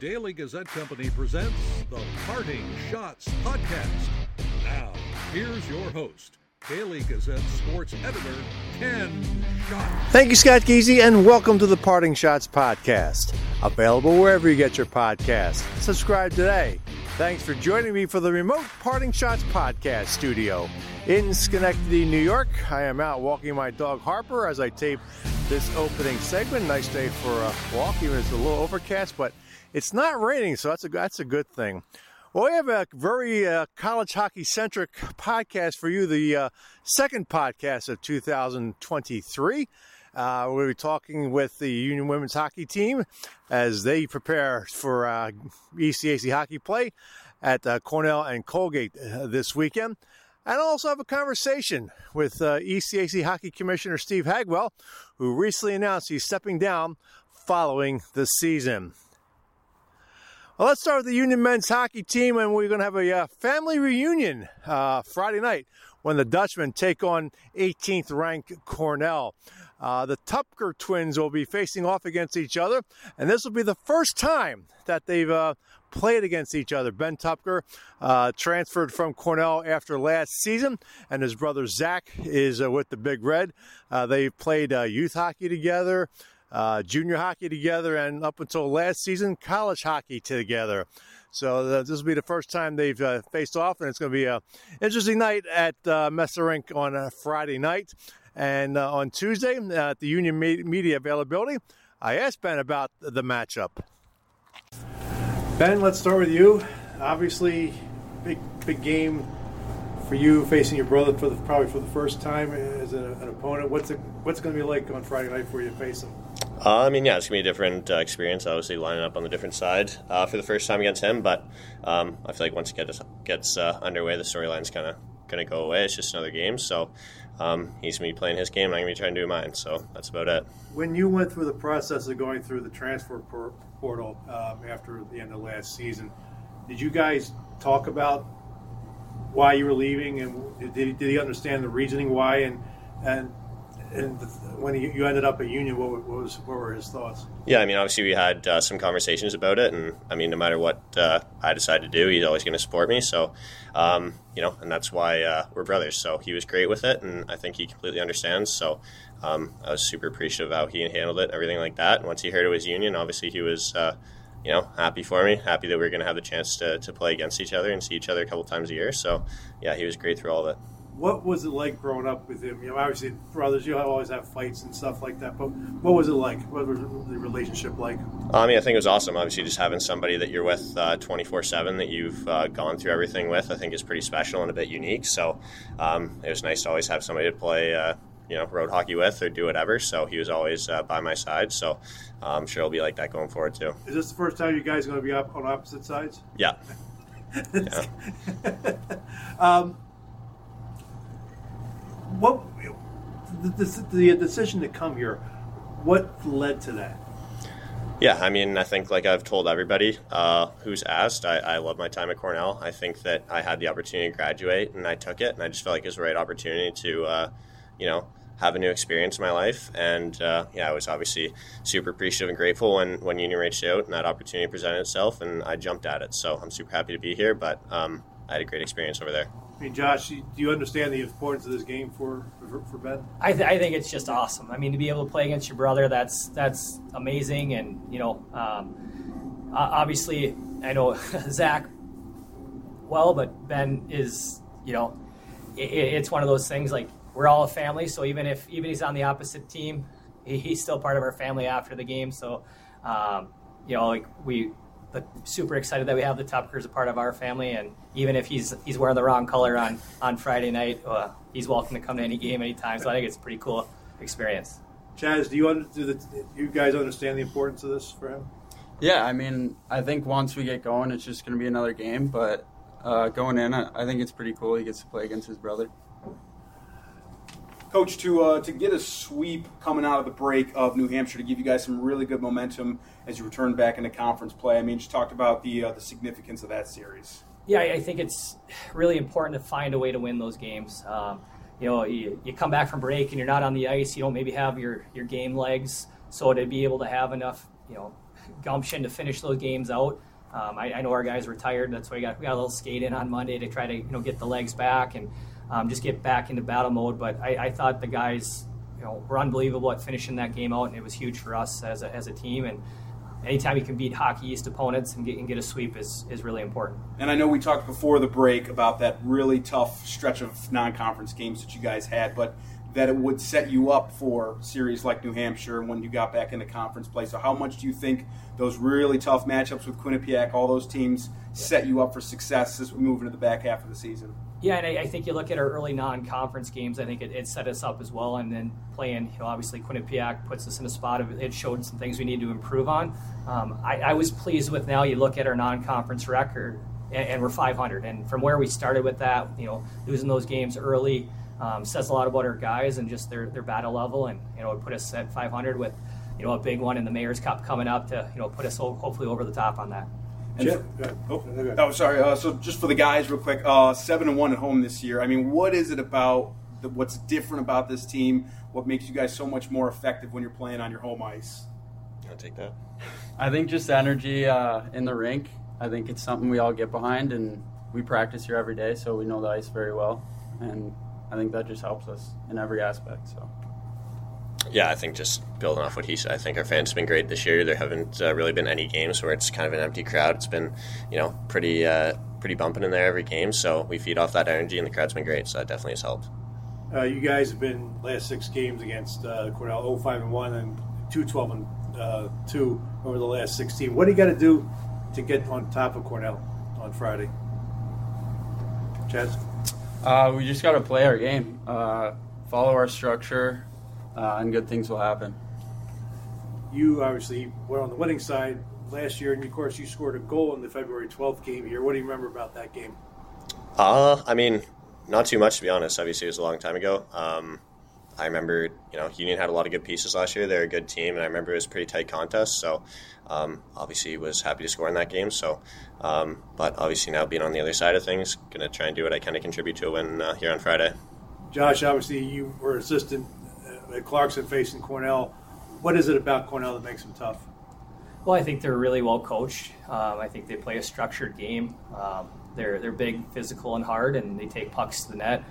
Daily Gazette Company presents the Parting Schotts Podcast. Now, here's your host, Daily Gazette sports editor, Ken. Thank you, Scott Geezy, and welcome to the Parting Schotts Podcast. Available wherever you get your podcast. Subscribe today. Thanks for joining me for the remote Parting Schotts Podcast studio in Schenectady, New York. I am out walking my dog Harper as I tape this opening segment. Nice day for a walk, even it's a little overcast, but it's not raining, so that's a that's a good thing. Well, we have a very uh, college hockey centric podcast for you, the uh, second podcast of 2023. Uh, we'll be talking with the Union women's hockey team as they prepare for uh, ECAC hockey play at uh, Cornell and Colgate uh, this weekend. And I'll also have a conversation with ECAC Hockey Commissioner Steve Hagwell, who recently announced he's stepping down following the season. Well, let's start with the Union men's hockey team, and we're going to have a uh, family reunion uh, Friday night when the Dutchmen take on 18th ranked Cornell. Uh, the Tupker twins will be facing off against each other, and this will be the first time that they've uh, played against each other. Ben Tupker uh, transferred from Cornell after last season, and his brother Zach is uh, with the Big Red. Uh, they played youth hockey together, uh, junior hockey together, and up until last season, college hockey together. So uh, this will be the first time they've uh, faced off, and it's going to be an interesting night at uh, Messa Rink on a Friday night. And uh, on Tuesday, uh, at the Union Media availability, I asked Ben about the matchup. Ben, let's start with you. Obviously, big big game for you facing your brother for the, probably for the first time as a, an opponent. What's it what's going to be like on Friday night for you to face him? Uh, I mean, yeah, it's gonna be a different uh, experience. Obviously, lining up on the different side uh, for the first time against him. But um, I feel like once it gets gets uh, underway, the storyline's kind of gonna go away. It's just another game. So um, he's gonna be playing his game, and I'm gonna be trying to do mine. So that's about it. When you went through the process of going through the transfer portal um, after the end of last season, did you guys talk about why you were leaving, and did did he understand the reasoning why? And and and when you ended up at Union, what, was what were his thoughts? Yeah, I mean, obviously we had uh, some conversations about it, and I mean, no matter what uh, I decide to do, he's always going to support me. So, um, you know, and that's why uh, we're brothers. So he was great with it, and I think he completely understands. So um, I was super appreciative of how he handled it, everything like that. And once he heard it was Union, obviously he was. Uh, you know, happy for me, happy that we are going to have the chance to, to play against each other and see each other a couple times a year. So, yeah, he was great through all of it what was it like growing up with him? You know, obviously brothers, you always have fights and stuff like that. But what was it like? What was the relationship like? I mean, I think it was awesome. Obviously, just having somebody that you're with uh, twenty four seven that you've uh, gone through everything with, I think is pretty special and a bit unique. So um, it was nice to always have somebody to play. Uh, you know, road hockey with or do whatever. So he was always uh, by my side. So I'm sure it'll be like that going forward too. Is this the first time you guys are going to be up on opposite sides? Yeah. yeah. um, what the, the, the decision to come here? What led to that? Yeah, I mean, I think like I've told everybody uh, who's asked, I, I, love my time at Cornell. I think that I had the opportunity to graduate, and I took it, and I just felt like it was the right opportunity to, uh, you know, have a new experience in my life. And uh, yeah, I was obviously super appreciative and grateful when when Union reached out and that opportunity presented itself, and I jumped at it. So I'm super happy to be here, but um, I had a great experience over there. I mean, Josh, do you understand the importance of this game for for, for Ben? I, th- I, think it's just awesome. I mean, to be able to play against your brother, that's that's amazing. And you know, um, obviously, I know Zach well, but Ben is, you know, it, it's one of those things. Like we're all a family, so even if even he's on the opposite team, he, he's still part of our family after the game. So, um, you know, like we but super excited that we have the Tupkers a part of our family. And even if he's he's wearing the wrong color on on Friday night, uh, he's welcome to come to any game anytime. So I think it's a pretty cool experience. Chaz, do you under, do, the, do you guys understand the importance of this for him? Yeah, I mean, I think once we get going, it's just going to be another game. But uh, going in, I think it's pretty cool. He gets to play against his brother. Coach, to uh, to get a sweep coming out of the break of New Hampshire to give you guys some really good momentum as you return back into conference play. I mean, just talked about the uh, the significance of that series. Yeah, I think it's really important to find a way to win those games. Um, you know, you, you come back from break and you're not on the ice. You don't maybe have your your game legs, so to be able to have enough, you know, gumption to finish those games out. Um, I, I, know our guys were tired. That's why we got, we got a little skate in on Monday to try to you know get the legs back and um, just get back into battle mode. But I, I, thought the guys you know were unbelievable at finishing that game out, and it was huge for us as a, as a team. And anytime you can beat Hockey East opponents and get, and get a sweep is, is really important. And I know we talked before the break about that really tough stretch of non-conference games that you guys had, but that it would set you up for series like New Hampshire when you got back into conference play. So how much do you think those really tough matchups with Quinnipiac, all those teams, set you up for success as we move into the back half of the season? Yeah, and I, I think you look at our early non-conference games. I think it, it, set us up as well. And then playing, you know, obviously Quinnipiac puts us in a spot of it showed some things we need to improve on. Um, I, I, was pleased with now. You look at our non-conference record, and, and, we're 500. And from where we started with that, you know, losing those games early um, says a lot about our guys and just their their battle level. And you know, it put us at 500 with, you know, a big one in the Mayor's Cup coming up to you know put us hopefully over the top on that. And oh, oh, sorry. Uh, so just for the guys, real quick, uh, seven and one at home this year. I mean, what is it about the, what's different about this team? What makes you guys so much more effective when you're playing on your home ice? I'll take that. I think just energy uh, in the rink. I think it's something we all get behind, and we practice here every day, so we know the ice very well, and I think that just helps us in every aspect. So yeah, I think just building off what he said, I think our fans have been great this year. There haven't uh, really been any games where it's kind of an empty crowd. It's been, you know, pretty uh, pretty bumping in there every game. So we feed off that energy, and the crowd's been great. So that definitely has helped. Uh, you guys have been last six games against uh, Cornell 05 and 1 and 2 12 and uh, 2 over the last 16. What do you got to do to get on top of Cornell on Friday? Chaz? Uh, we just got to play our game, uh, follow our structure, uh, and good things will happen. You obviously were on the winning side last year, and of course, you scored a goal in the February 12th game here. What do you remember about that game? Uh, I mean, not too much to be honest. Obviously, it was a long time ago. Um, I remember, you know, Union had a lot of good pieces last year. They're a good team, and I remember it was a pretty tight contest. So, um, obviously, was happy to score in that game. So, um, but obviously now being on the other side of things, going to try and do what I can to contribute to a win uh, here on Friday. Josh, obviously, you were assistant at Clarkson facing Cornell. What is it about Cornell that makes them tough? Well, I think they're really well coached. Um, I think they play a structured game. Um, they're they're big, physical, and hard, and they take pucks to the net.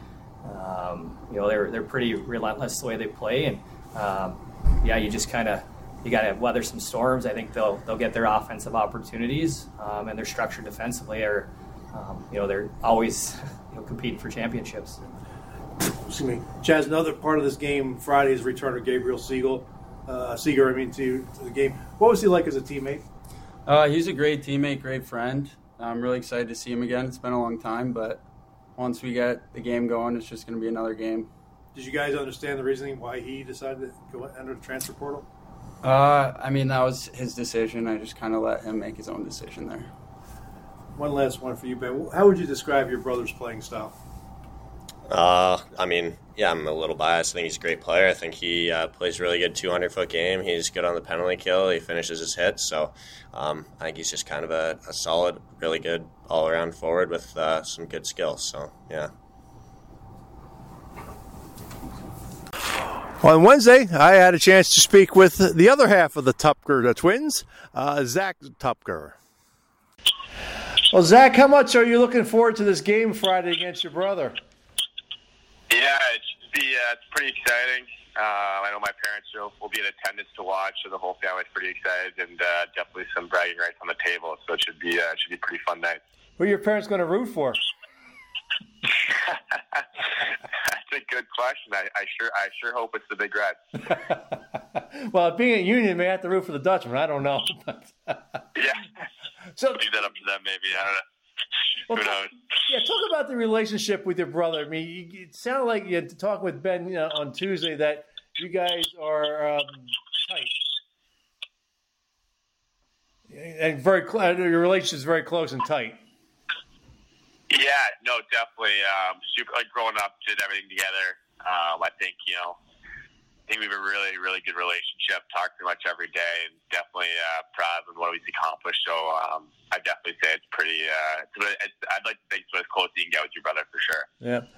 Um, you know, they're they're pretty relentless the way they play, and um, yeah, you just kind of you got to weather some storms. I think they'll they'll get their offensive opportunities, um, and they're structured defensively. Are um, you know they're always you know, competing for championships excuse me, Chaz. Another part of this game Friday is return of Gabriel Siegel, uh, Seger. I mean, to, to, the game. What was he like as a teammate? Uh, he's a great teammate, great friend. I'm really excited to see him again. It's been a long time, but once we get the game going, it's just going to be another game. Did you guys understand the reasoning why he decided to go enter the transfer portal? Uh, I mean, that was his decision. I just kind of let him make his own decision there. One last one for you, Ben. How would you describe your brother's playing style? Uh, I mean, yeah, I'm a little biased. I think he's a great player. I think he uh, plays a really good 200 foot game. He's good on the penalty kill. He finishes his hits. So um, I think he's just kind of a, a solid, really good all around forward with uh, some good skills. So, yeah. On Wednesday, I had a chance to speak with the other half of the Tupker twins, uh, Zach Tupker. Well, Zach, how much are you looking forward to this game Friday against your brother? Yeah, it's be uh, it's pretty exciting. Uh, I know my parents will, will be in attendance to watch, so the whole family's pretty excited, and uh, definitely some bragging rights on the table. So it should be uh, it should be pretty fun night. Who are your parents going to root for? That's a good question. I, I sure I sure hope it's the Big Reds. well, being a Union, may have to root for the Dutchman. I don't know. yeah. So leave that up to them, maybe. I don't know. Well, Who knows? Yeah, talk about the relationship with your brother. I mean, you, it sounded like you had to talk with Ben you know, on Tuesday that you guys are um, tight. And very cl- uh, your relationship is very close and tight. Yeah, no, definitely. Um, super, like growing up, did everything together. Um, I think you know I think we have a really, really good relationship. Talk pretty much every day, and definitely uh, proud of what we've accomplished. So um, I definitely say it's pretty. Uh, it's, I'd like to think it's as close as you can get with your brother for sure. Yeah.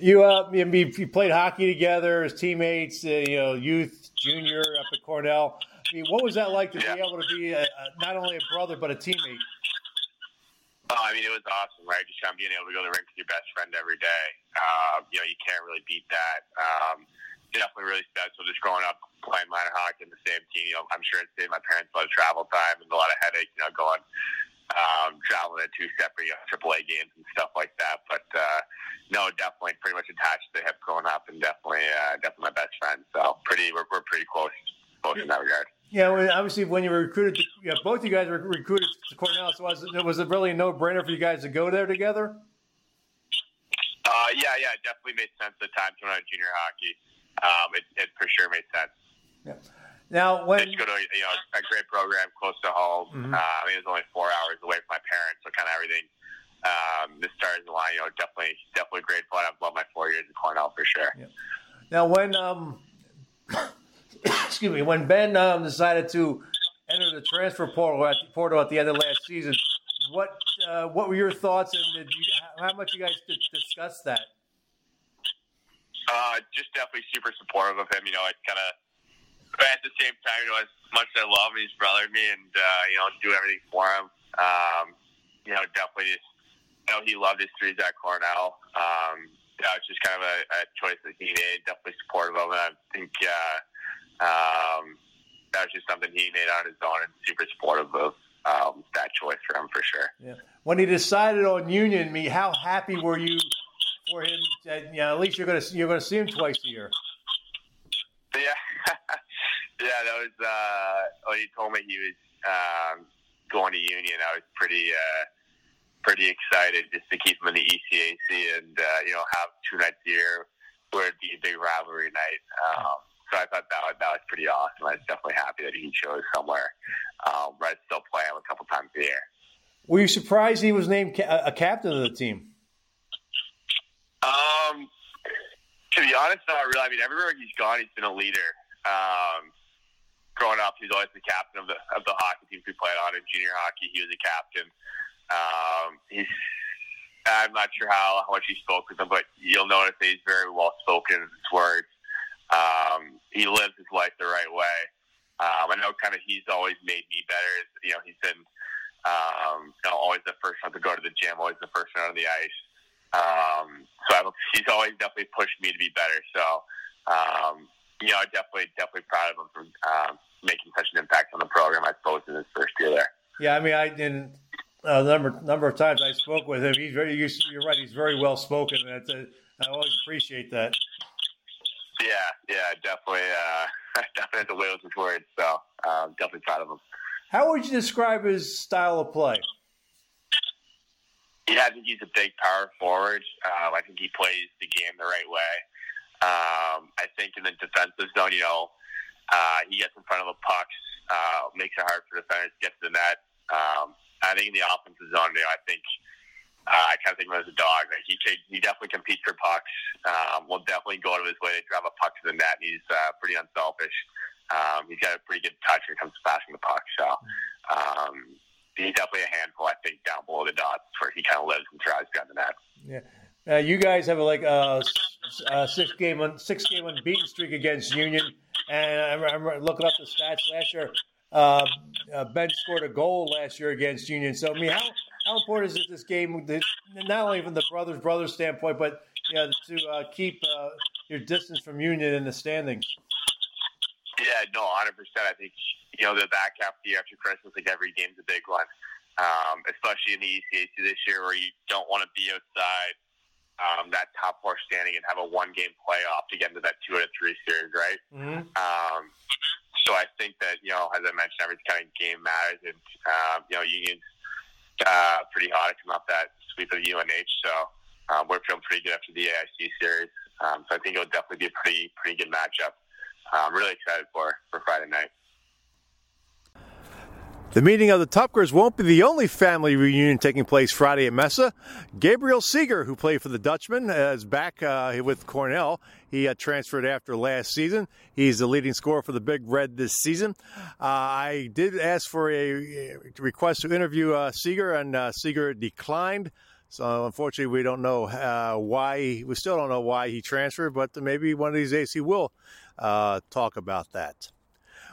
You uh, you played hockey together as teammates, uh, you know, youth, junior up at Cornell. I mean, what was that like to yeah. be able to be a, a, not only a brother but a teammate? Oh, I mean, it was awesome, right? Just kind of being able to go to the rink with your best friend every day. Uh, you know, you can't really beat that. Um, definitely really special just growing up playing minor hockey in the same team. You know, I'm sure it saved my parents a lot of travel time and a lot of headache, you know, going um, traveling to two separate you know, AAA games and stuff like that. But uh, no, definitely pretty much attached to the hip growing up, and definitely uh, definitely my best friend. So pretty, we're, we're pretty close, close in that regard. Yeah, well, obviously, when you were recruited, to, yeah, both you guys were recruited to Cornell. So was it, was it really a no-brainer for you guys to go there together? Uh, yeah, yeah, it definitely made sense at the time when I was junior hockey. Um, it, it for sure made sense. Yeah. Now, when Just go to you know a great program close to home. Mm-hmm. Uh, I mean, it was only four hours away from my parents, so kind of everything. Um, the stars align. You know, definitely, definitely grateful. I've loved my four years in Cornell for sure. Yeah. Now, when um, excuse me, when Ben um, decided to enter the transfer portal at, portal at the end of last season, what uh, what were your thoughts, and did you, how much you guys discuss that? Uh, just definitely super supportive of him. You know, it's kind of, but at the same time, you know, as much as I love him, he's brother me, and uh, you know, do everything for him. Um, you know, definitely just, you know, he loved his threes at Cornell. Um, that was just kind of a, a choice that he made. Definitely supportive of him. I think. Uh, um, that was just something he made on his own and super supportive of um, that choice for him for sure. Yeah. When he decided on Union, me, how happy were you for him? That, you know, at least you're gonna you're gonna see him twice a year. Yeah, yeah. That was uh, when he told me he was um, going to Union. I was pretty uh, pretty excited just to keep him in the ECAC and uh, you know have two nights a year where it'd be a big rivalry night. Um, so I thought that was, that was pretty awesome. I was definitely happy that he chose somewhere um, where I'd still play him a couple times a year. Were you surprised he was named ca- a captain of the team? Um, to be honest, not really. I mean, everywhere he's gone, he's been a leader. Um, growing up, he's always the captain of the of the hockey teams we played on. In junior hockey, he was a captain. Um, he's I'm not sure how, how much he spoke with them, but you'll notice that he's very well spoken in his words. Um, he lives his life the right way. Um, I know kind of he's always made me better. You know, he's been um, you know, always the first one to go to the gym, always the first one on the ice. Um, so I, he's always definitely pushed me to be better. So, um, you know, definitely, definitely proud of him for um, making such an impact on the program. I suppose in his first year there. Yeah, I mean, I didn't. A uh, number number of times I spoke with him. He's very. You're right. He's very well spoken. That's a, I always appreciate that. Yeah, yeah, definitely. Uh, definitely to live with his words. So um, definitely proud of him. How would you describe his style of play? Yeah, I think he's a big power forward. Um, I think he plays the game the right way. Um, I think in the defensive zone, you know, uh, he gets in front of the pucks, uh, makes it hard for defenders to get to the net. Um, I think in the offensive zone, you know, I think uh, I kind of think of him as a dog. Like he he definitely competes for pucks. Um, will definitely go out of his way to drive a puck to the net. He's uh, pretty unselfish. Um, he's got a pretty good touch when it comes to passing the puck. So um, he's definitely a handful. I think down below the dots where he kind of lives and tries to the net. Yeah. Uh, you guys have a, like a, a six game six game unbeaten streak against Union, and I'm, I'm looking up the stats last year. Uh, uh, ben scored a goal last year against Union. So I mean, how how important is it this game, not only from the brothers brothers standpoint, but you know, to uh, keep uh, your distance from Union in the standings? Yeah, no, 100. percent I think you know the back half of the year after Christmas, like every game's a big one, um, especially in the ECAC this year, where you don't want to be outside um, that top four standing and have a one game playoff to get into that two out of three series, right? Mm-hmm. Um, so I think that you know, as I mentioned, every kind of game matters, and um, you know, Union's uh, pretty hot to come off that sweep of UNH. So um, we're feeling pretty good after the AIC series. Um, so I think it'll definitely be a pretty pretty good matchup. I'm really excited for for Friday night. The meeting of the Tupkers won't be the only family reunion taking place Friday at Messa. Gabriel Seger, who played for the Dutchman, is back uh, with Cornell. He uh, transferred after last season. He's the leading scorer for the Big Red this season. Uh, I did ask for a request to interview uh, Seger, and uh, Seger declined. So unfortunately, we don't know uh, why. We still don't know why he transferred, but maybe one of these days he will talk about that.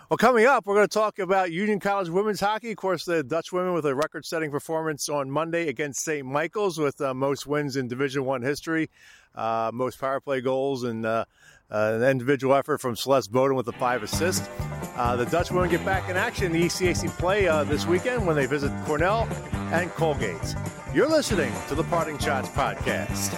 Well, coming up, we're going to talk about Union College women's hockey. Of course, the Dutch women with a record-setting performance on Monday against St. Michael's, with uh, most wins in Division One history, uh, most power play goals, and uh, uh an individual effort from Celeste Bowden with the five assists. Uh, the Dutch women get back in action in the ECAC play uh, this weekend when they visit Cornell and Colgate. You're listening to the Parting Schotts podcast.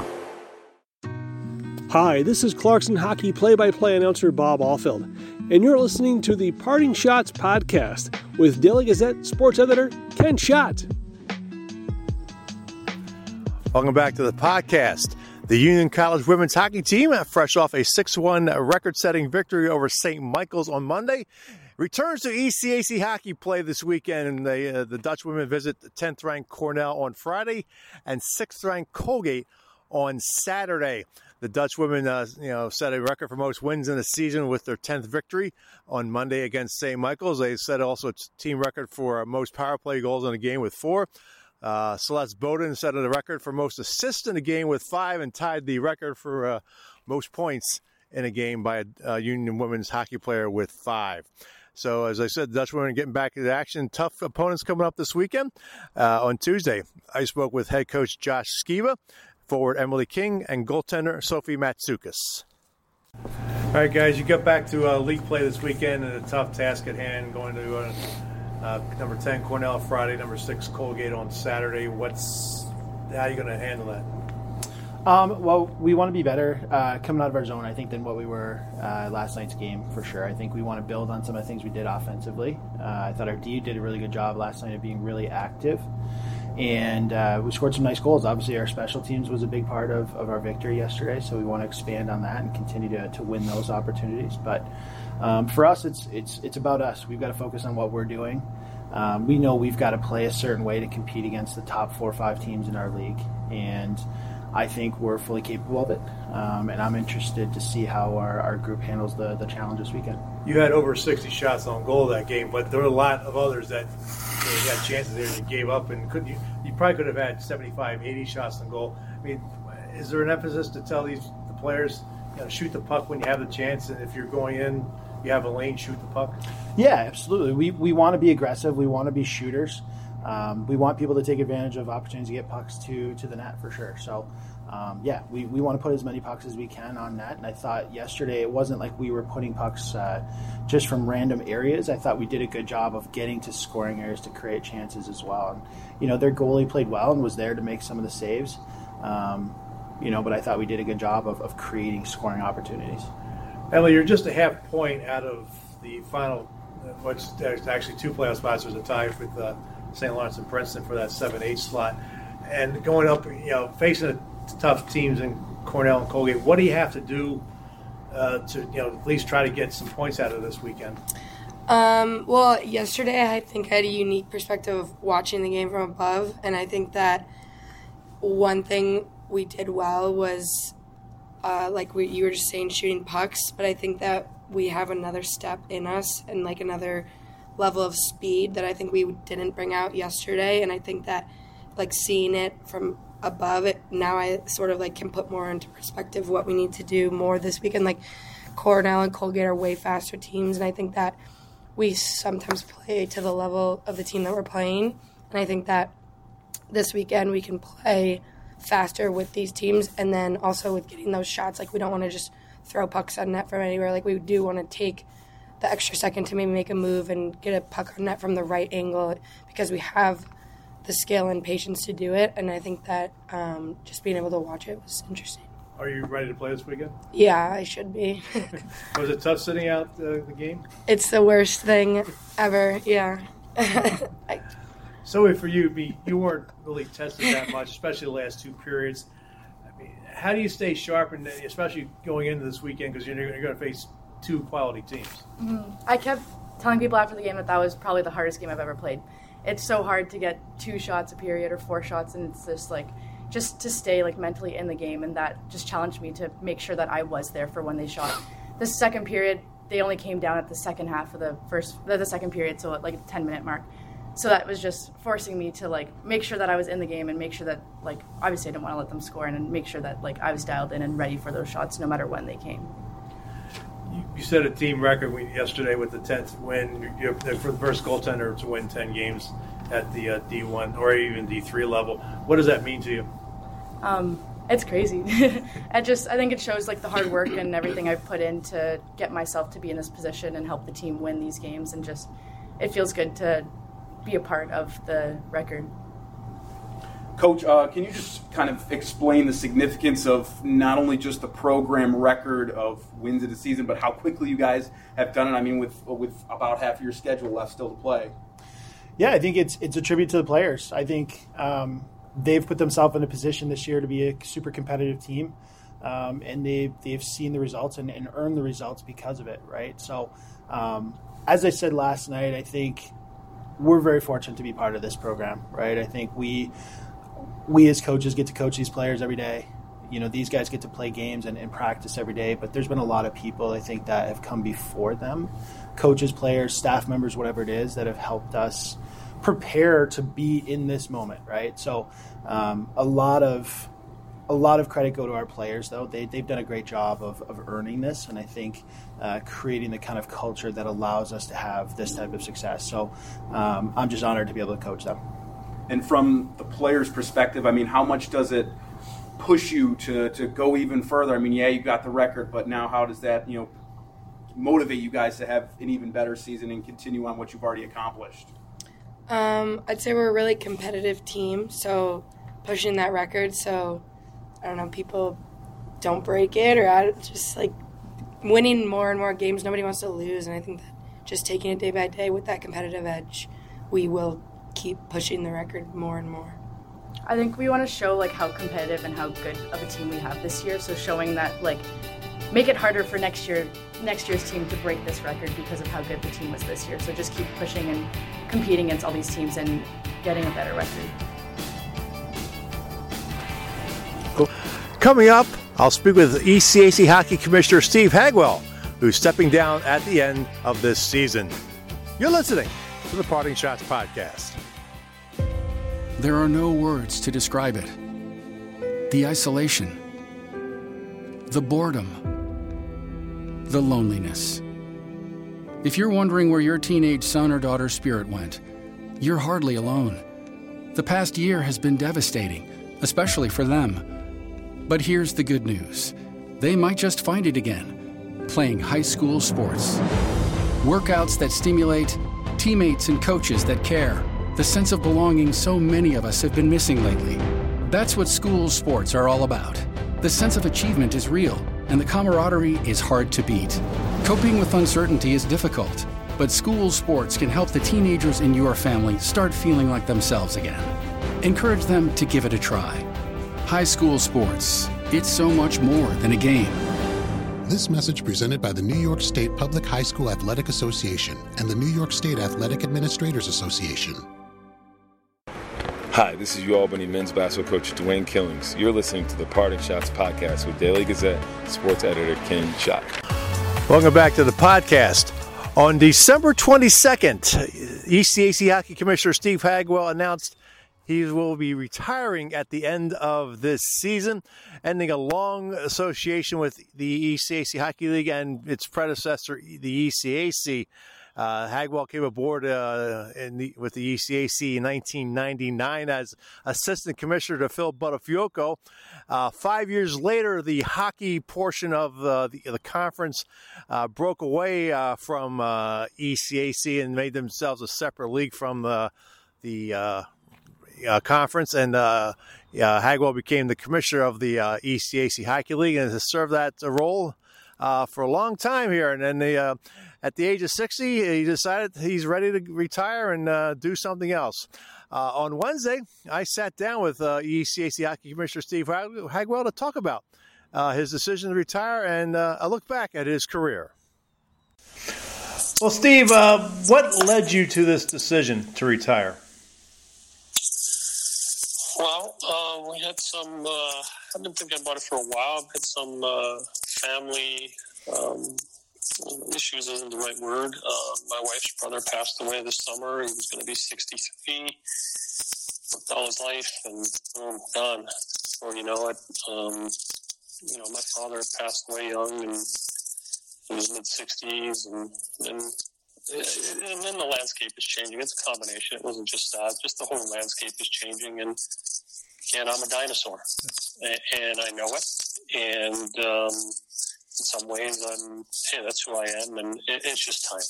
Hi, this is Clarkson Hockey play by play announcer Bob Alfield, and you're listening to the Parting Schotts podcast with Daily Gazette sports editor Ken Schott. Welcome back to the podcast. The Union College women's hockey team, fresh off a 6 1 record setting victory over St. Michael's on Monday, returns to ECAC hockey play this weekend. And the, uh, the Dutch women visit 10th ranked Cornell on Friday and 6th ranked Colgate on Saturday. The Dutch women, uh, you know, set a record for most wins in a season with their 10th victory on Monday against St. Michael's. They set also a team record for most power play goals in a game with four. Uh, Celeste Bowden set a record for most assists in a game with five and tied the record for uh, most points in a game by a, a Union women's hockey player with five. So, as I said, Dutch women getting back into action. Tough opponents coming up this weekend. Uh, on Tuesday, I spoke with head coach Josh Sciba forward Emily King, and goaltender Sophie Matsoukas. All right, guys, you get back to uh, league play this weekend and a tough task at hand going to uh, uh, number 10 Cornell Friday, number 6 Colgate on Saturday. What's how are you going to handle that? Um, well, we want to be better uh, coming out of our zone, I think, than what we were uh, last night's game for sure. I think we want to build on some of the things we did offensively. Uh, I thought our D did a really good job last night of being really active and uh, we scored some nice goals. Obviously, our special teams was a big part of, of our victory yesterday, so we want to expand on that and continue to, to win those opportunities. But um, for us, it's it's it's about us. We've got to focus on what we're doing. Um, we know we've got to play a certain way to compete against the top four or five teams in our league, and I think we're fully capable of it. Um, and I'm interested to see how our, our group handles the, the challenge this weekend. You had over 60 shots on goal that game, but there were a lot of others that you, know, chances there and you gave up and couldn't you you probably could have had 75 80 shots on goal. I mean is there an emphasis to tell these the players you know, shoot the puck when you have the chance and if you're going in you have a lane shoot the puck? Yeah absolutely. We, we want to be aggressive. We want to be shooters. Um, we want people to take advantage of opportunities to get pucks to to the net for sure. So um, yeah, we, we want to put as many pucks as we can on net. And I thought yesterday it wasn't like we were putting pucks uh, just from random areas. I thought we did a good job of getting to scoring areas to create chances as well. And, you know, their goalie played well and was there to make some of the saves. Um, you know, but I thought we did a good job of, of creating scoring opportunities. Emily, you're just a half point out of the final, which actually two playoff spots. There's a tie with uh, St. Lawrence and Princeton for that 7 8 slot. And going up, you know, facing a tough teams in Cornell and Colgate. What do you have to do uh, to you know at least try to get some points out of this weekend? Um, well, yesterday I think I had a unique perspective of watching the game from above, and I think that one thing we did well was, uh, like we, you were just saying, shooting pucks. But I think that we have another step in us and like another level of speed that I think we didn't bring out yesterday, and I think that like seeing it from above it. Now i sort of like can put more into perspective what we need to do more this weekend like cornell and colgate are way faster teams. And i think that we sometimes play to the level of the team that we're playing. And i think that this weekend we can play faster with these teams. And then also with getting those shots like we don't want to just throw pucks on net from anywhere. Like we do want to take the extra second to maybe make a move and get a puck on net from the right angle because we have the skill and patience to do it. And I think that um, just being able to watch it was interesting. Are you ready to play this weekend? Yeah, I should be. was it tough sitting out uh, the game? It's the worst thing ever. Yeah. so for you, you weren't really tested that much, especially the last two periods. I mean, how do you stay sharp, and especially going into this weekend because you're, you're going to face two quality teams? Mm-hmm. I kept telling people after the game that that was probably the hardest game I've ever played. It's so hard to get two shots a period or four shots, and it's just like just to stay like mentally in the game, and that just challenged me to make sure that I was there for when they shot. The second period, they only came down at the second half of the first, the second period, so at like 10 minute mark so that was just forcing me to like make sure that I was in the game and make sure that like obviously I didn't want to let them score and make sure that like I was dialed in and ready for those shots no matter when they came. You, set a team record yesterday with the tenth win for the first goaltender to win ten games at the uh, D one or even D three level. What does that mean to you? Um, it's crazy. I just I think it shows like the hard work and everything I've put in to get myself to be in this position and help the team win these games and just it feels good to be a part of the record. Coach, uh, can you just kind of explain the significance of not only just the program record of wins of the season, but how quickly you guys have done it? I mean, with with about half of your schedule left still to play. Yeah, I think it's it's a tribute to the players. I think um, they've put themselves in a position this year to be a super competitive team, um, and they they've seen the results and, and, earned the results because of it. Right. So, um, as I said last night, I think we're very fortunate to be part of this program, right? I think we we as coaches get to coach these players every day. You know, these guys get to play games and, and practice every day, but there's been a lot of people I think that have come before them, coaches, players, staff members, whatever it is, that have helped us prepare to be in this moment, right? So, um, a lot of a lot of credit go to our players, though. They, they've done a great job of, of earning this, and I think uh, creating the kind of culture that allows us to have this type of success. So um, I'm just honored to be able to coach them. And from the player's perspective, I mean, how much does it push you to, to go even further? I mean, yeah, you got the record, but now how does that, you know, motivate you guys to have an even better season and continue on what you've already accomplished? Um, I'd say we're a really competitive team, so pushing that record. So I don't know, people don't break it, or I just like winning more and more games. Nobody wants to lose, and I think that just taking it day by day with that competitive edge, we will keep pushing the record more and more. I think we want to show like how competitive and how good of a team we have this year. So showing that like make it harder for next year next year's team to break this record because of how good the team was this year. So just keep pushing and competing against all these teams and getting a better record. Cool. Coming up, I'll speak with ECAC Hockey Commissioner Steve Hagwell, who's stepping down at the end of this season. You're listening to the Parting Schotts Podcast. There are no words to describe it. The isolation, the boredom, the loneliness. If you're wondering where your teenage son or daughter's spirit went, you're hardly alone. The past year has been devastating, especially for them. But here's the good news they might just find it again playing high school sports. Workouts that stimulate, teammates and coaches that care, the sense of belonging so many of us have been missing lately. That's what school sports are all about. The sense of achievement is real, and the camaraderie is hard to beat. Coping with uncertainty is difficult, but school sports can help the teenagers in your family start feeling like themselves again. Encourage them to give it a try. High school sports. It's so much more than a game. This message presented by the New York State Public High School Athletic Association and the New York State Athletic Administrators Association. Hi, this is UAlbany men's basketball coach Dwayne Killings. You're listening to the Parting Schotts podcast with Daily Gazette sports editor Ken Schott. Welcome back to the podcast. On December 22nd, ECAC Hockey Commissioner Steve Hagwell announced he will be retiring at the end of this season, ending a long association with the ECAC Hockey League and its predecessor, the ECAC. Uh, Hagwell came aboard uh, the, with the ECAC in 1999 as assistant commissioner to Phil Buttafuoco. Uh, five years later, the hockey portion of the, the conference uh, broke away uh, from ECAC and made themselves a separate league from the the uh, conference, and uh, uh, Hagwell became the commissioner of the uh, ECAC Hockey League and has served that role uh, for a long time here, and then the, uh, at the age of 60, he decided he's ready to retire and uh, do something else. Uh, on Wednesday, I sat down with uh, ECAC Hockey Commissioner Steve Hagwell to talk about uh, his decision to retire and a look back at his career. Well, Steve, what led you to this decision to retire? Well, uh, we had some. Uh, I've been thinking about it for a while. I've had some uh, family um, issues isn't the right word. Uh, my wife's brother passed away this summer. He was going to be 63. Worked all his life and boom, done. Or you know it. Um, you know, my father passed away young and in his mid 60s, and and and then the landscape is changing. It's a combination. It wasn't just that; just the whole landscape is changing, and and I'm a dinosaur, and I know it. And um, in some ways, I'm hey, that's who I am, and it, it's just time.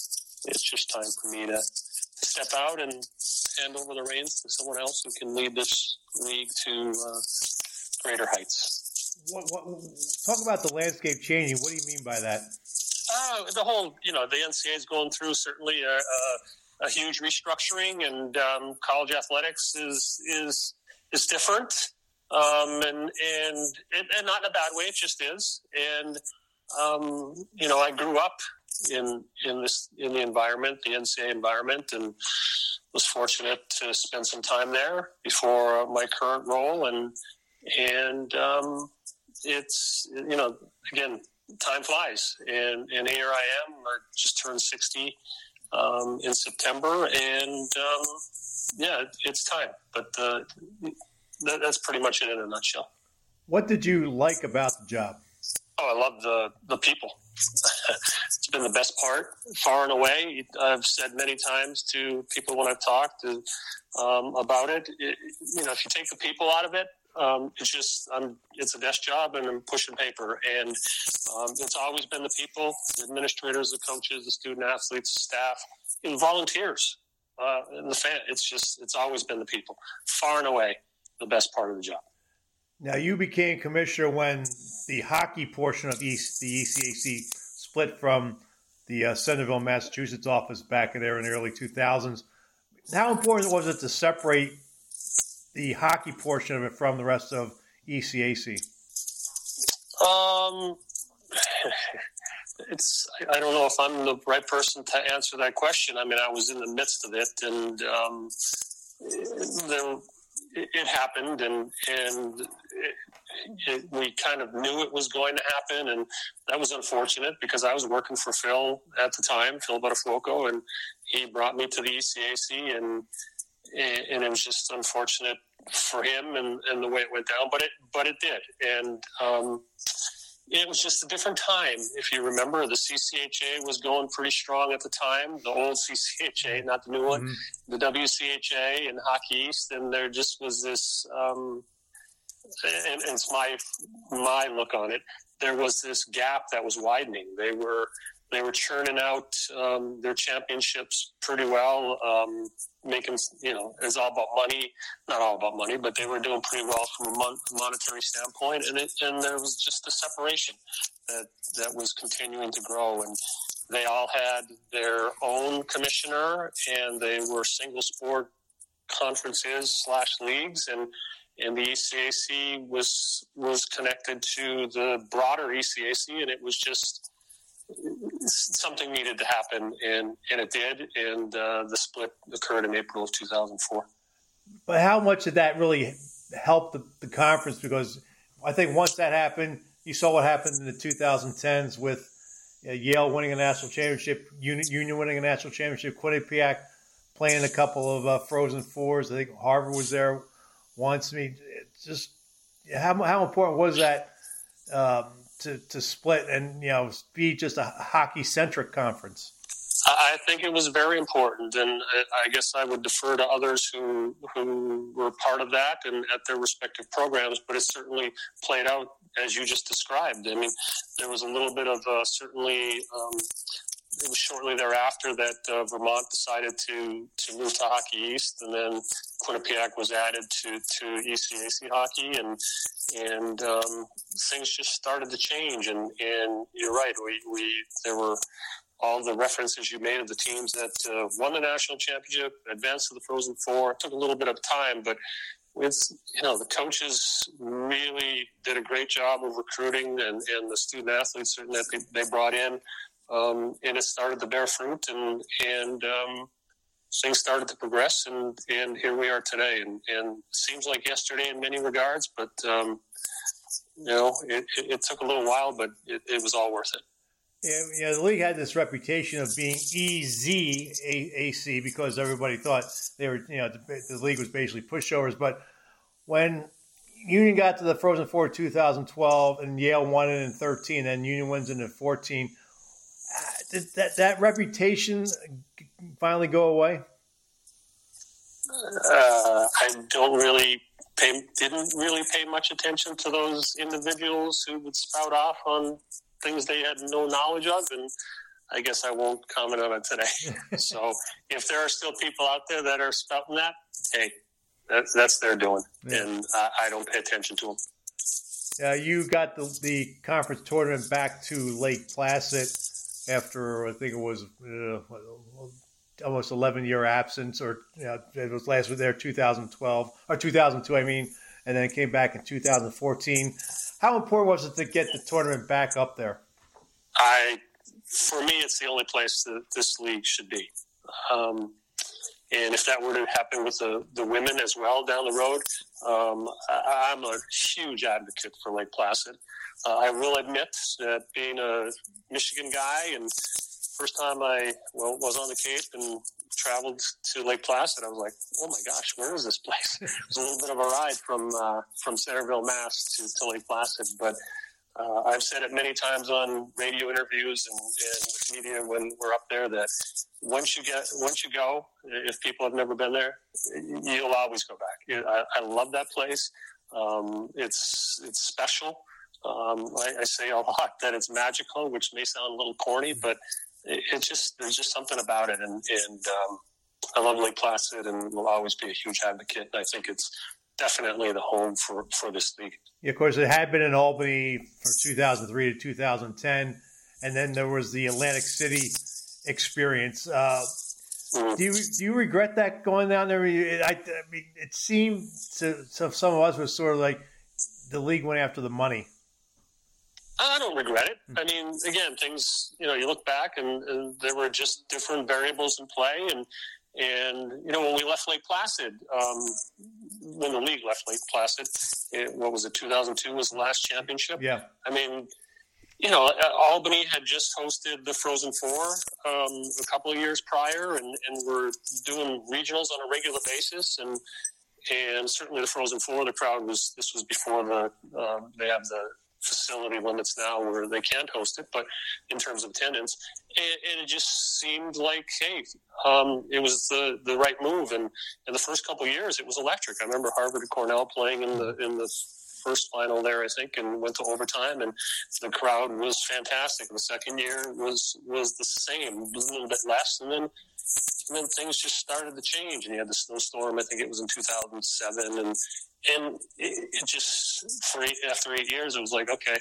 It's just time for me to, to step out and hand over the reins to someone else who can lead this league to uh, greater heights. What, what, talk about the landscape changing. What do you mean by that? Uh, the whole, you know, the NCAA is going through certainly a, a, a huge restructuring, and um, college athletics is is is different, um, and and and not in a bad way. It just is, and um, you know, I grew up in in this in the environment, the NCAA environment, and was fortunate to spend some time there before my current role, and and um, it's you know again time flies, and and here I am. I just turned sixty um, in September, and um, yeah, it's time. But uh, that, that's pretty much it in a nutshell. What did you like about the job? Oh, I love the the people. it's been the best part, far and away. I've said many times to people when I've talked to, um, about it, it. You know, if you take the people out of it, um, it's just I'm, it's a desk job and I'm pushing paper. And um, it's always been the people, the administrators, the coaches, the student athletes, staff, and volunteers, uh, and the fan. It's just it's always been the people, far and away, the best part of the job. Now you became commissioner when the hockey portion of East the ECAC split from the uh, Centerville, Massachusetts office back there in the early 2000s. How important was it to separate the hockey portion of it from the rest of ECAC? Um, it's I don't know if I'm the right person to answer that question. I mean, I was in the midst of it, and um, it, happened, and and it, it, we kind of knew it was going to happen, and that was unfortunate because I was working for Phil at the time, Phil Buttafuoco, and he brought me to the ECAC, and and it was just unfortunate for him and, and the way it went down, but it but it did, and um, it was just a different time. If you remember, the CCHA was going pretty strong at the time, the old CCHA, not the new one, mm-hmm. the WCHA and Hockey East, and there just was this. Um, and, and it's my my look on it. There was this gap that was widening. They were they were churning out um, their championships pretty well, um, making you know it's all about money, not all about money, but they were doing pretty well from a mon- monetary standpoint, and it, and there was just a separation that that was continuing to grow, and they all had their own commissioner, and they were single sport conferences slash leagues, and and the ECAC was was connected to the broader ECAC, and it was just something needed to happen, and and it did, and uh, the split occurred in April of 2004. But how much did that really help the, the conference? Because I think once that happened, you saw what happened in the 2010s with uh, Yale winning a national championship, Union, winning a national championship, Quinnipiac playing a couple of uh, Frozen Fours. I think Harvard was there once. I mean, just how how important was that? Um, to, to split and you know be just a hockey centric conference? I think it was very important, and I guess I would defer to others who who were part of that and at their respective programs. But it certainly played out as you just described. I mean, there was a little bit of uh, certainly. Um, it was shortly thereafter that uh, Vermont decided to to move to Hockey East, and then Quinnipiac was added to, to ECAC hockey, and and um, things just started to change. And, and you're right, we, we there were all the references you made of the teams that uh, won the national championship, advanced to the Frozen Four. It took a little bit of time, but with you know the coaches really did a great job of recruiting and, and the student athletes that they, they brought in um, and it started to bear fruit and and um, things started to progress and and here we are today and and seems like yesterday in many regards but um, you know it, it, it, took a little while but it, it was all worth it yeah, yeah, the league had this reputation of being easy AC because everybody thought they were, you know, the, the league was basically pushovers. But when Union got to the Frozen Four 2012 and Yale won it in 13, and Union wins it in 14, did that that reputation finally go away? Uh, I don't really pay, didn't really pay much attention to those individuals who would spout off on things they had no knowledge of, and I guess I won't comment on it today. so if there are still people out there that are spouting that, hey, that's that's their doing, yeah. and I, I don't pay attention to them. Uh, you got the, the conference tournament back to Lake Placid after I think it was uh, almost 11 year absence, or you know, it was last there 2012 or 2002, I mean, and then it came back in 2014. How important was it to get the tournament back up there? I, for me, it's the only place that this league should be. Um, and if that were to happen with the, the women as well down the road, um, I, I'm a huge advocate for Lake Placid. Uh, I will admit that being a Michigan guy and first time I well, was on the Cape and traveled to Lake Placid, I was like, "Oh my gosh, where is this place?" it was a little bit of a ride from uh, from Centerville, Mass, to, to Lake Placid. But uh, I've said it many times on radio interviews and, and with media when we're up there that once you get once you go, if people have never been there, you'll always go back. I, I love that place. Um, it's it's special. Um, I, I, say a lot that it's magical, which may sound a little corny, but it, it's just there's just something about it, and, and um, I love Lake Placid, and will always be a huge advocate. I think it's definitely the home for for this league. Yeah, of course, it had been in Albany from 2003 to 2010, and then there was the Atlantic City experience. Uh, mm. do you do you regret that going down there? I, I mean, it seemed to, to some of us was sort of like the league went after the money. I don't regret it. I mean, again, things you know, you look back and, and, there were just different variables in play, and and you know, when we left Lake Placid, um, when the league left Lake Placid, it, what was it? 2002 was the last championship. Yeah. I mean, you know, uh, Albany had just hosted the Frozen Four um, a couple of years prior, and and were doing regionals on a regular basis, and and certainly the Frozen Four, the crowd was. This was before the uh, they have the facility limits now where they can't host it, but in terms of attendance, and, and it just seemed like, hey, um, it was the, the right move. And in the first couple years, it was electric. I remember Harvard and Cornell playing in the in the first final there, I think, and went to overtime, and the crowd was fantastic. The second year was was the same, was a little bit less, and then and then things just started to change. And you had the snowstorm. I think it was in 2007, and and it, it just for eight, after eight years, it was like okay.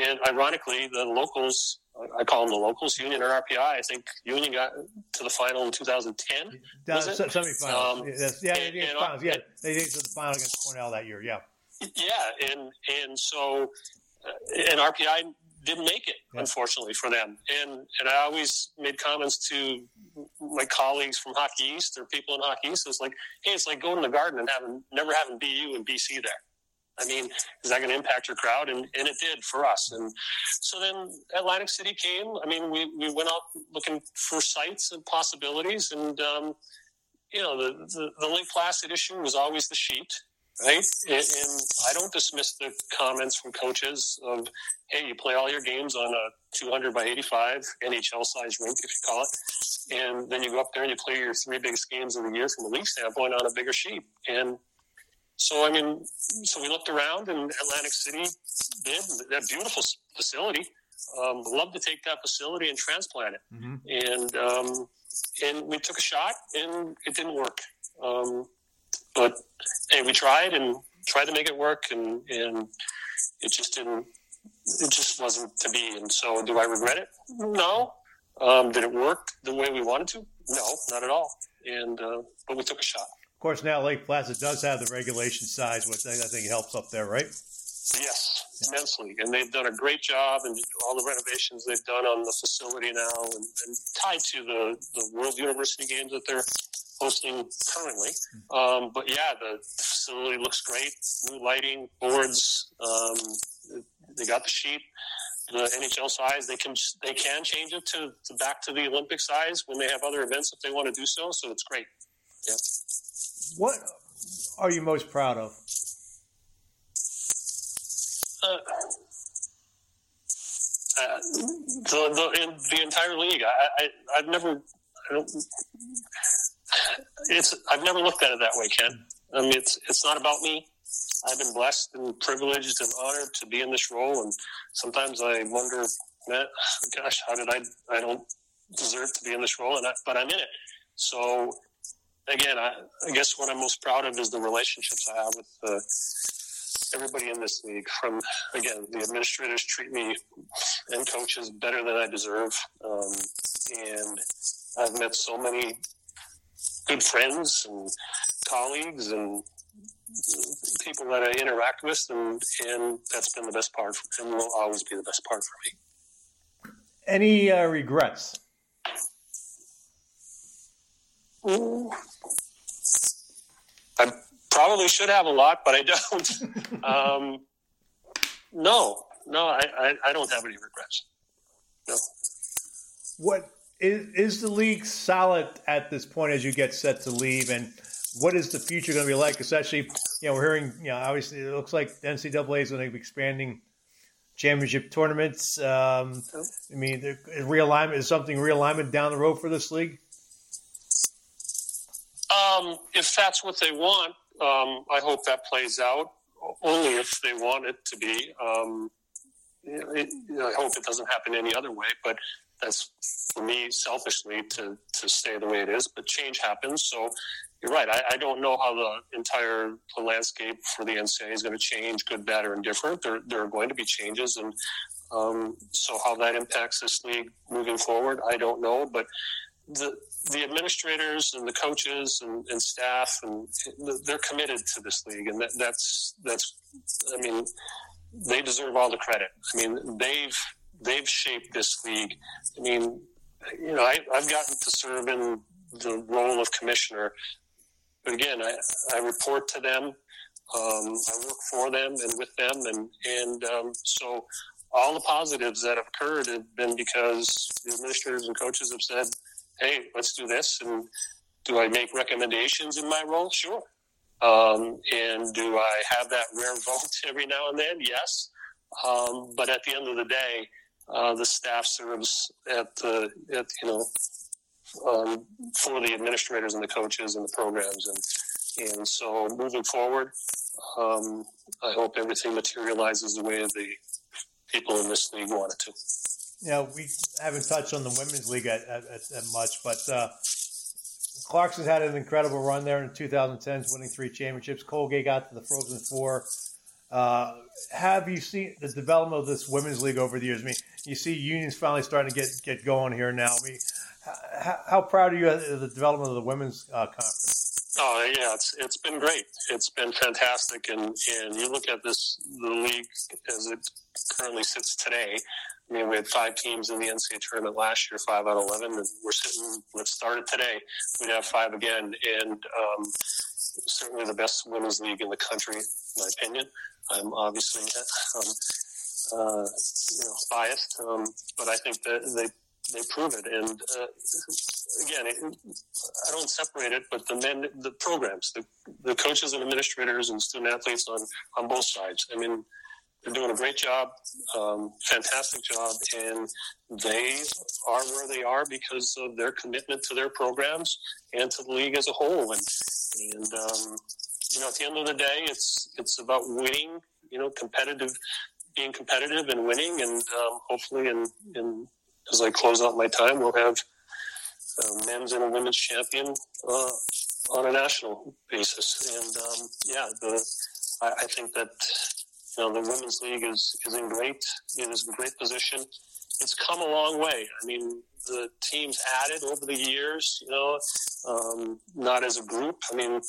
And ironically, the locals, I call them the locals, Union or RPI. I think Union got to the final in 2010. Was it? Semifinals. Um, yeah, yeah, and, finals. Yeah, they did the final against Cornell that year. Yeah. Yeah, and and so uh, and RPI didn't make it, yeah. unfortunately for them. And and I always made comments to my colleagues from Hockey East or people in Hockey East. It's like, hey, it's like going to the Garden and having never having BU and BC there. I mean, is that going to impact your crowd? And, and it did for us. And so then Atlantic City came. I mean, we, we went out looking for sites and possibilities. And, um, you know, the, the, the Lake Placid issue was always the sheet right? And, and, I don't dismiss the comments from coaches of, hey, you play all your games on a 200 by 85 NHL size rink, if you call it, and then you go up there and you play your three biggest games of the year from a league standpoint on a bigger sheet. And so, I mean, so we looked around and Atlantic City did that beautiful facility. Um, love to take that facility and transplant it. Mm-hmm. And, um, and we took a shot and it didn't work. Um, but hey, we tried and tried to make it work, and and it just didn't. It just wasn't to be. And so, do I regret it? No. Um, did it work the way we wanted to? No, not at all. And uh, but we took a shot. Of course, now Lake Placid does have the regulation size, which I think helps up there, right? Yes, immensely, and they've done a great job, and all the renovations they've done on the facility now, and, and tied to the the World University Games that they're hosting currently. Um, but yeah, the facility looks great. New lighting, boards. Um, they got the sheet, the NHL size. They can they can change it to, to back to the Olympic size when they have other events if they want to do so. So it's great. Yeah. What are you most proud of? Uh, uh, the the, in the entire league. I, I I've never. I don't, it's I've never looked at it that way, Ken. I mean, it's it's not about me. I've been blessed and privileged and honored to be in this role, and sometimes I wonder, gosh, how did I? I don't deserve to be in this role, and I, but I'm in it. So, again, I, I guess what I'm most proud of is the relationships I have with uh, everybody in this league. From again, the administrators treat me and coaches better than I deserve, um, and I've met so many good friends and colleagues and people that I interact with, and, and that's been the best part, and will always be the best part for me. Any uh, regrets? I probably should have a lot, but I don't. um, no, no, I, I, I, don't have any regrets. No. What is, is the league solid at this point as you get set to leave? And what is the future going to be like? Especially, you know, we're hearing, you know, obviously it looks like the NCAA is going to be expanding championship tournaments. Um, I mean, realignment is something realignment down the road for this league. Um, if that's what they want, um, I hope that plays out. Only if they want it to be. Um, it, I hope it doesn't happen any other way. But that's for me selfishly to to stay the way it is. But change happens, so you're right. I, I, don't know how the entire the landscape for the NCAA is going to change, good, bad, or indifferent. There, there are going to be changes, and um, so how that impacts this league moving forward, I don't know. But the the administrators and the coaches and, and staff and they're committed to this league, and that, that's that's. I mean, they deserve all the credit. I mean, they've they've shaped this league. I mean, you know, I, I've gotten to serve in the role of commissioner but again, I, I report to them. Um, I work for them and with them, and and um, so all the positives that have occurred have been because the administrators and coaches have said, "Hey, let's do this." And do I make recommendations in my role? Sure. Um, and do I have that rare vote every now and then? Yes. Um, but at the end of the day, uh, the staff serves at the at you know um, for the administrators and the coaches and the programs. And, and so moving forward, um, I hope everything materializes the way the people in this league want it to. Yeah, we haven't touched on the women's league at, at, at much, but uh, Clarkson had an incredible run there in 2010s, winning three championships. Colgate got to the Frozen Four. Uh, have you seen the development of this women's league over the years? I mean, you see unions finally starting to get get going here now. I mean, how, how proud are you of the development of the women's uh, conference? Oh yeah, it's it's been great. It's been fantastic, and and you look at this the league as it currently sits today. I mean, we had five teams in the NCAA tournament last year, five out of eleven, and we're sitting. Let's start it today. We'd have five again, and um, certainly the best women's league in the country, in my opinion. I'm obviously um, uh, you know, biased, um, but I think that they they prove it. And uh, again, it, I don't separate it, but the men, the programs, the, the coaches and administrators and student athletes on, on both sides. I mean, they're doing a great job, um, fantastic job, and they are where they are because of their commitment to their programs and to the league as a whole. And, and um, you know, at the end of the day, it's it's about winning. You know, competitive, being competitive and winning, and um, hopefully, in in as I close out my time, we'll have a men's and a women's champion uh, on a national basis. And um, yeah, the, I, I, think that you know the women's league is is in great it is in great position. It's come a long way. I mean, the teams added over the years. You know, um, not as a group. I mean,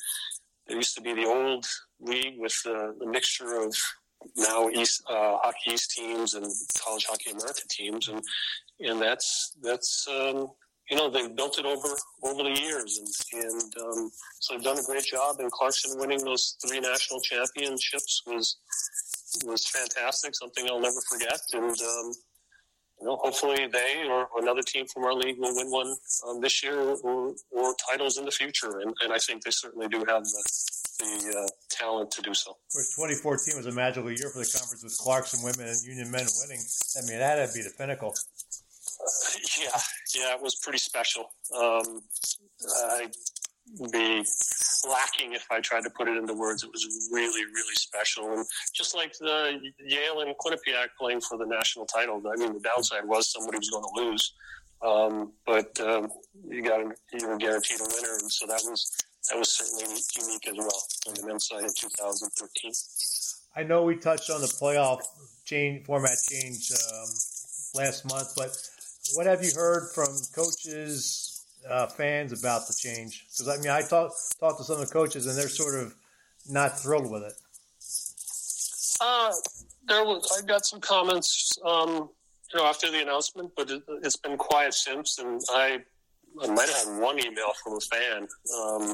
there used to be the old league with the, the mixture of now East uh, Hockey East teams and College Hockey America teams, and and that's that's um, you know they've built it over over the years, and, and um, so they've done a great job. And Clarkson winning those three national championships was was fantastic, something I'll never forget. And um, you know, hopefully they or, another team from our league will win one um, this year or, or, titles in the future. And, and, I think they certainly do have the, the uh, talent to do so. Of course, 2014 was a magical year for the conference with Clarkson women and Union men winning. I mean, that'd be the pinnacle. Yeah, yeah, it was pretty special. Um, I'd be lacking if I tried to put it into words. It was really, really special. And just like the Yale and Quinnipiac playing for the national title, I mean, the downside was somebody was going to lose. Um, but um, you got you were guaranteed a winner, and so that was that was certainly unique as well on the men's side in 2013. I know we touched on the playoff change format change um, last month, but what have you heard from coaches, uh, fans about the change? Because I mean, I talked talked to some of the coaches, and they're sort of not thrilled with it. Uh, there was I got some comments, um, you know, after the announcement, but it, has been quiet since, and I I might have had one email from a fan. Um,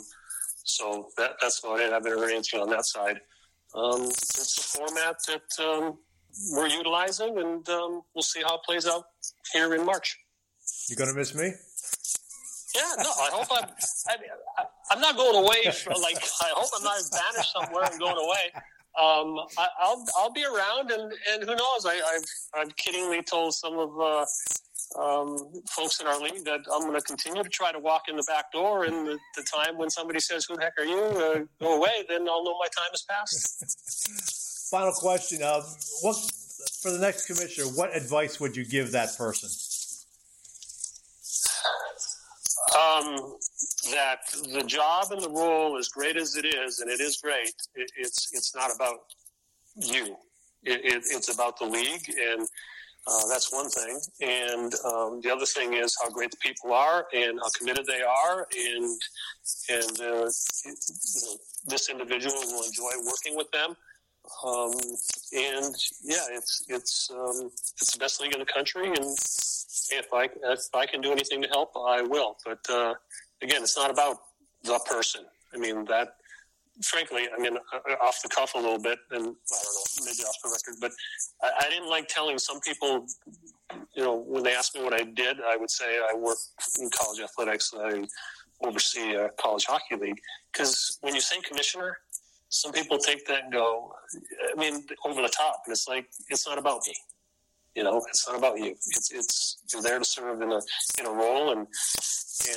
so that, that's about it. I haven't heard anything on that side. Um, it's a format that um, we're utilizing, and um, we'll see how it plays out here in March. You gonna miss me? Yeah, no. I hope I'm. I, am not going away. For, like I hope I'm not banished somewhere and going away. Um, I, will I'll be around, and, and who knows? I, I've I've kiddingly told some of uh, um, folks in our league that I'm going to continue to try to walk in the back door. And the, the time when somebody says, "Who the heck are you?" Uh, go away, then I'll know my time has passed. Final question: uh, What for the next commissioner? What advice would you give that person? Um, that the job and the role, as great as it is, and it is great, it, it's it's not about you. It, it, it's about the league and uh, that's one thing. And um, the other thing is how great the people are and how committed they are. And, and uh, you know, this individual will enjoy working with them. Um, and yeah, it's, it's, um, it's the best league in the country. And if I, if I can do anything to help, I will. But uh, again, it's not about the person. I mean, that, frankly, I mean, uh, off the cuff a little bit, and I don't know, maybe off the record, but I, I, didn't like telling some people, you know, when they asked me what I did, I would say I work in college athletics, and I oversee a college hockey league. Because when you say commissioner, some people take that and go, I mean, over the top, and it's like it's not about me. You know, it's not about you. It's it's you're there to serve in a in a role, and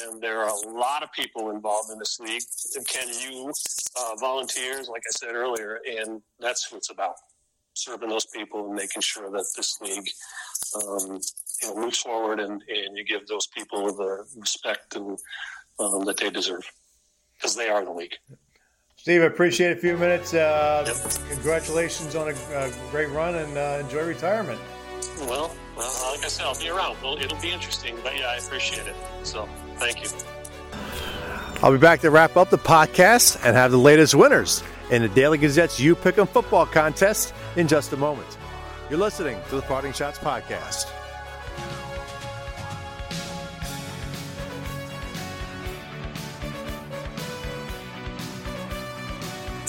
and there are a lot of people involved in this league. Can you uh, volunteers, like I said earlier, and that's what it's about: serving those people and making sure that this league, um, you know, moves forward, and and you give those people the respect and um, that they deserve because they are the league. Steve, I appreciate a few minutes. Uh, yep. Congratulations on a, a, great run and uh, enjoy retirement. Well, well, like I said, I'll be around. Well, it'll be interesting, but yeah, I appreciate it. So, thank you. I'll be back to wrap up the podcast and have the latest winners in the Daily Gazette's You Pick 'em football contest in just a moment. You're listening to the Parting Schotts podcast.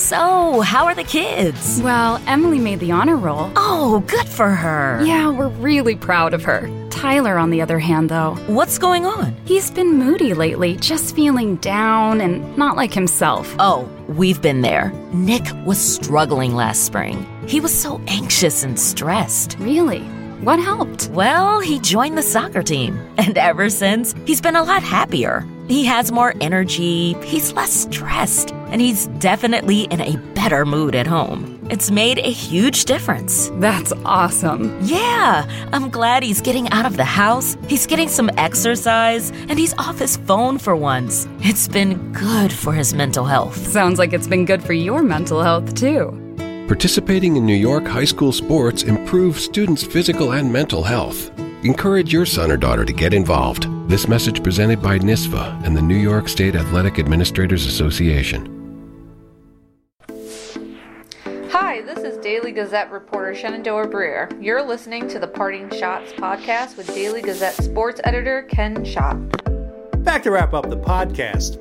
So, how are the kids? Well, Emily made the honor roll. Oh, good for her. Yeah, we're really proud of her. Tyler, on the other hand, though. What's going on? He's been moody lately, just feeling down and not like himself. Oh, we've been there. Nick was struggling last spring. He was so anxious and stressed. Really? What helped? Well, he joined the soccer team. And ever since, he's been a lot happier. He has more energy, he's less stressed, and he's definitely in a better mood at home. It's made a huge difference. That's awesome. Yeah, I'm glad he's getting out of the house, he's getting some exercise, and he's off his phone for once. It's been good for his mental health. Sounds like it's been good for your mental health, too. Participating in New York high school sports improves students' physical and mental health. Encourage your son or daughter to get involved. This message presented by NISVA and the New York State Athletic Administrators Association. This is Daily Gazette reporter Shenandoah Briere. You're listening to the Parting Schotts podcast with Daily Gazette sports editor Ken Schott. Back to wrap up the podcast.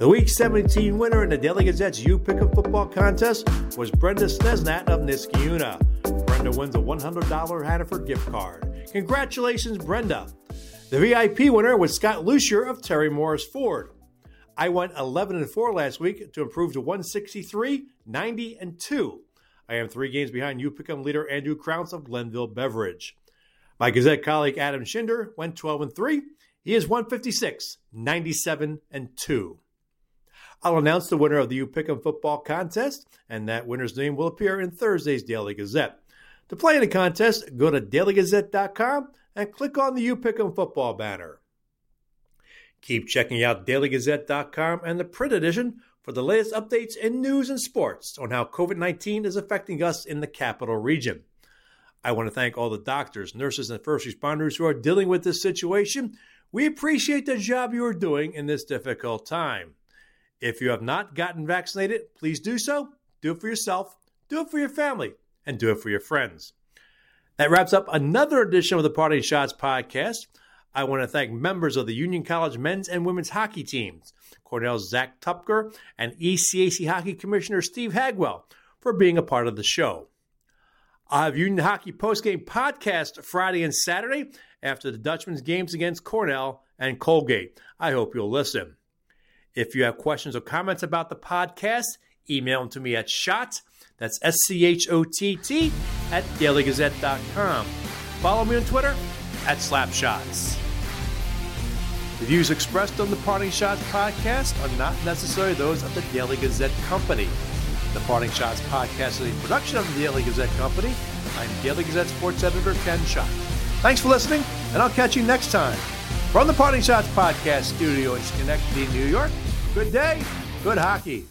The Week 17 winner in the Daily Gazette's U a Football Contest was Brenda Snesnat of Niskayuna. Brenda wins a $100 Hannaford gift card. Congratulations, Brenda. The VIP winner was Scott Lucier of Terry Morris Ford. I went 11 and 4 last week to improve to 163, 90 and 2. I am three games behind U Pick'em leader Andrew Crounce of Glenville Beverage. My Gazette colleague Adam Shinder went 12 and 3. He is 156, 97 and 2. I'll announce the winner of the U Pick'em football contest, and that winner's name will appear in Thursday's Daily Gazette. To play in the contest, go to dailygazette.com and click on the U Pick'em football banner. Keep checking out dailygazette.com and the print edition for the latest updates in news and sports on how COVID 19 is affecting us in the capital region. I want to thank all the doctors, nurses, and first responders who are dealing with this situation. We appreciate the job you are doing in this difficult time. If you have not gotten vaccinated, please do so. Do it for yourself, do it for your family, and do it for your friends. That wraps up another edition of the Parting Schotts podcast. I want to thank members of the Union College men's and women's hockey teams, Cornell's Zach Tupker and ECAC Hockey Commissioner Steve Hagwell, for being a part of the show. I'll have Union Hockey postgame podcast Friday and Saturday after the Dutchmen's games against Cornell and Colgate. I hope you'll listen. If you have questions or comments about the podcast, email them to me at Schott, that's S C H O T T, at dailygazette.com. Follow me on Twitter at Slapshots. The views expressed on the Parting Schotts podcast are not necessarily those of the Daily Gazette Company. The Parting Schotts podcast is a production of the Daily Gazette Company. I'm Daily Gazette sports editor Ken Schott. Thanks for listening, and I'll catch you next time. From the Parting Schotts podcast studio in Schenectady, New York, good day, good hockey.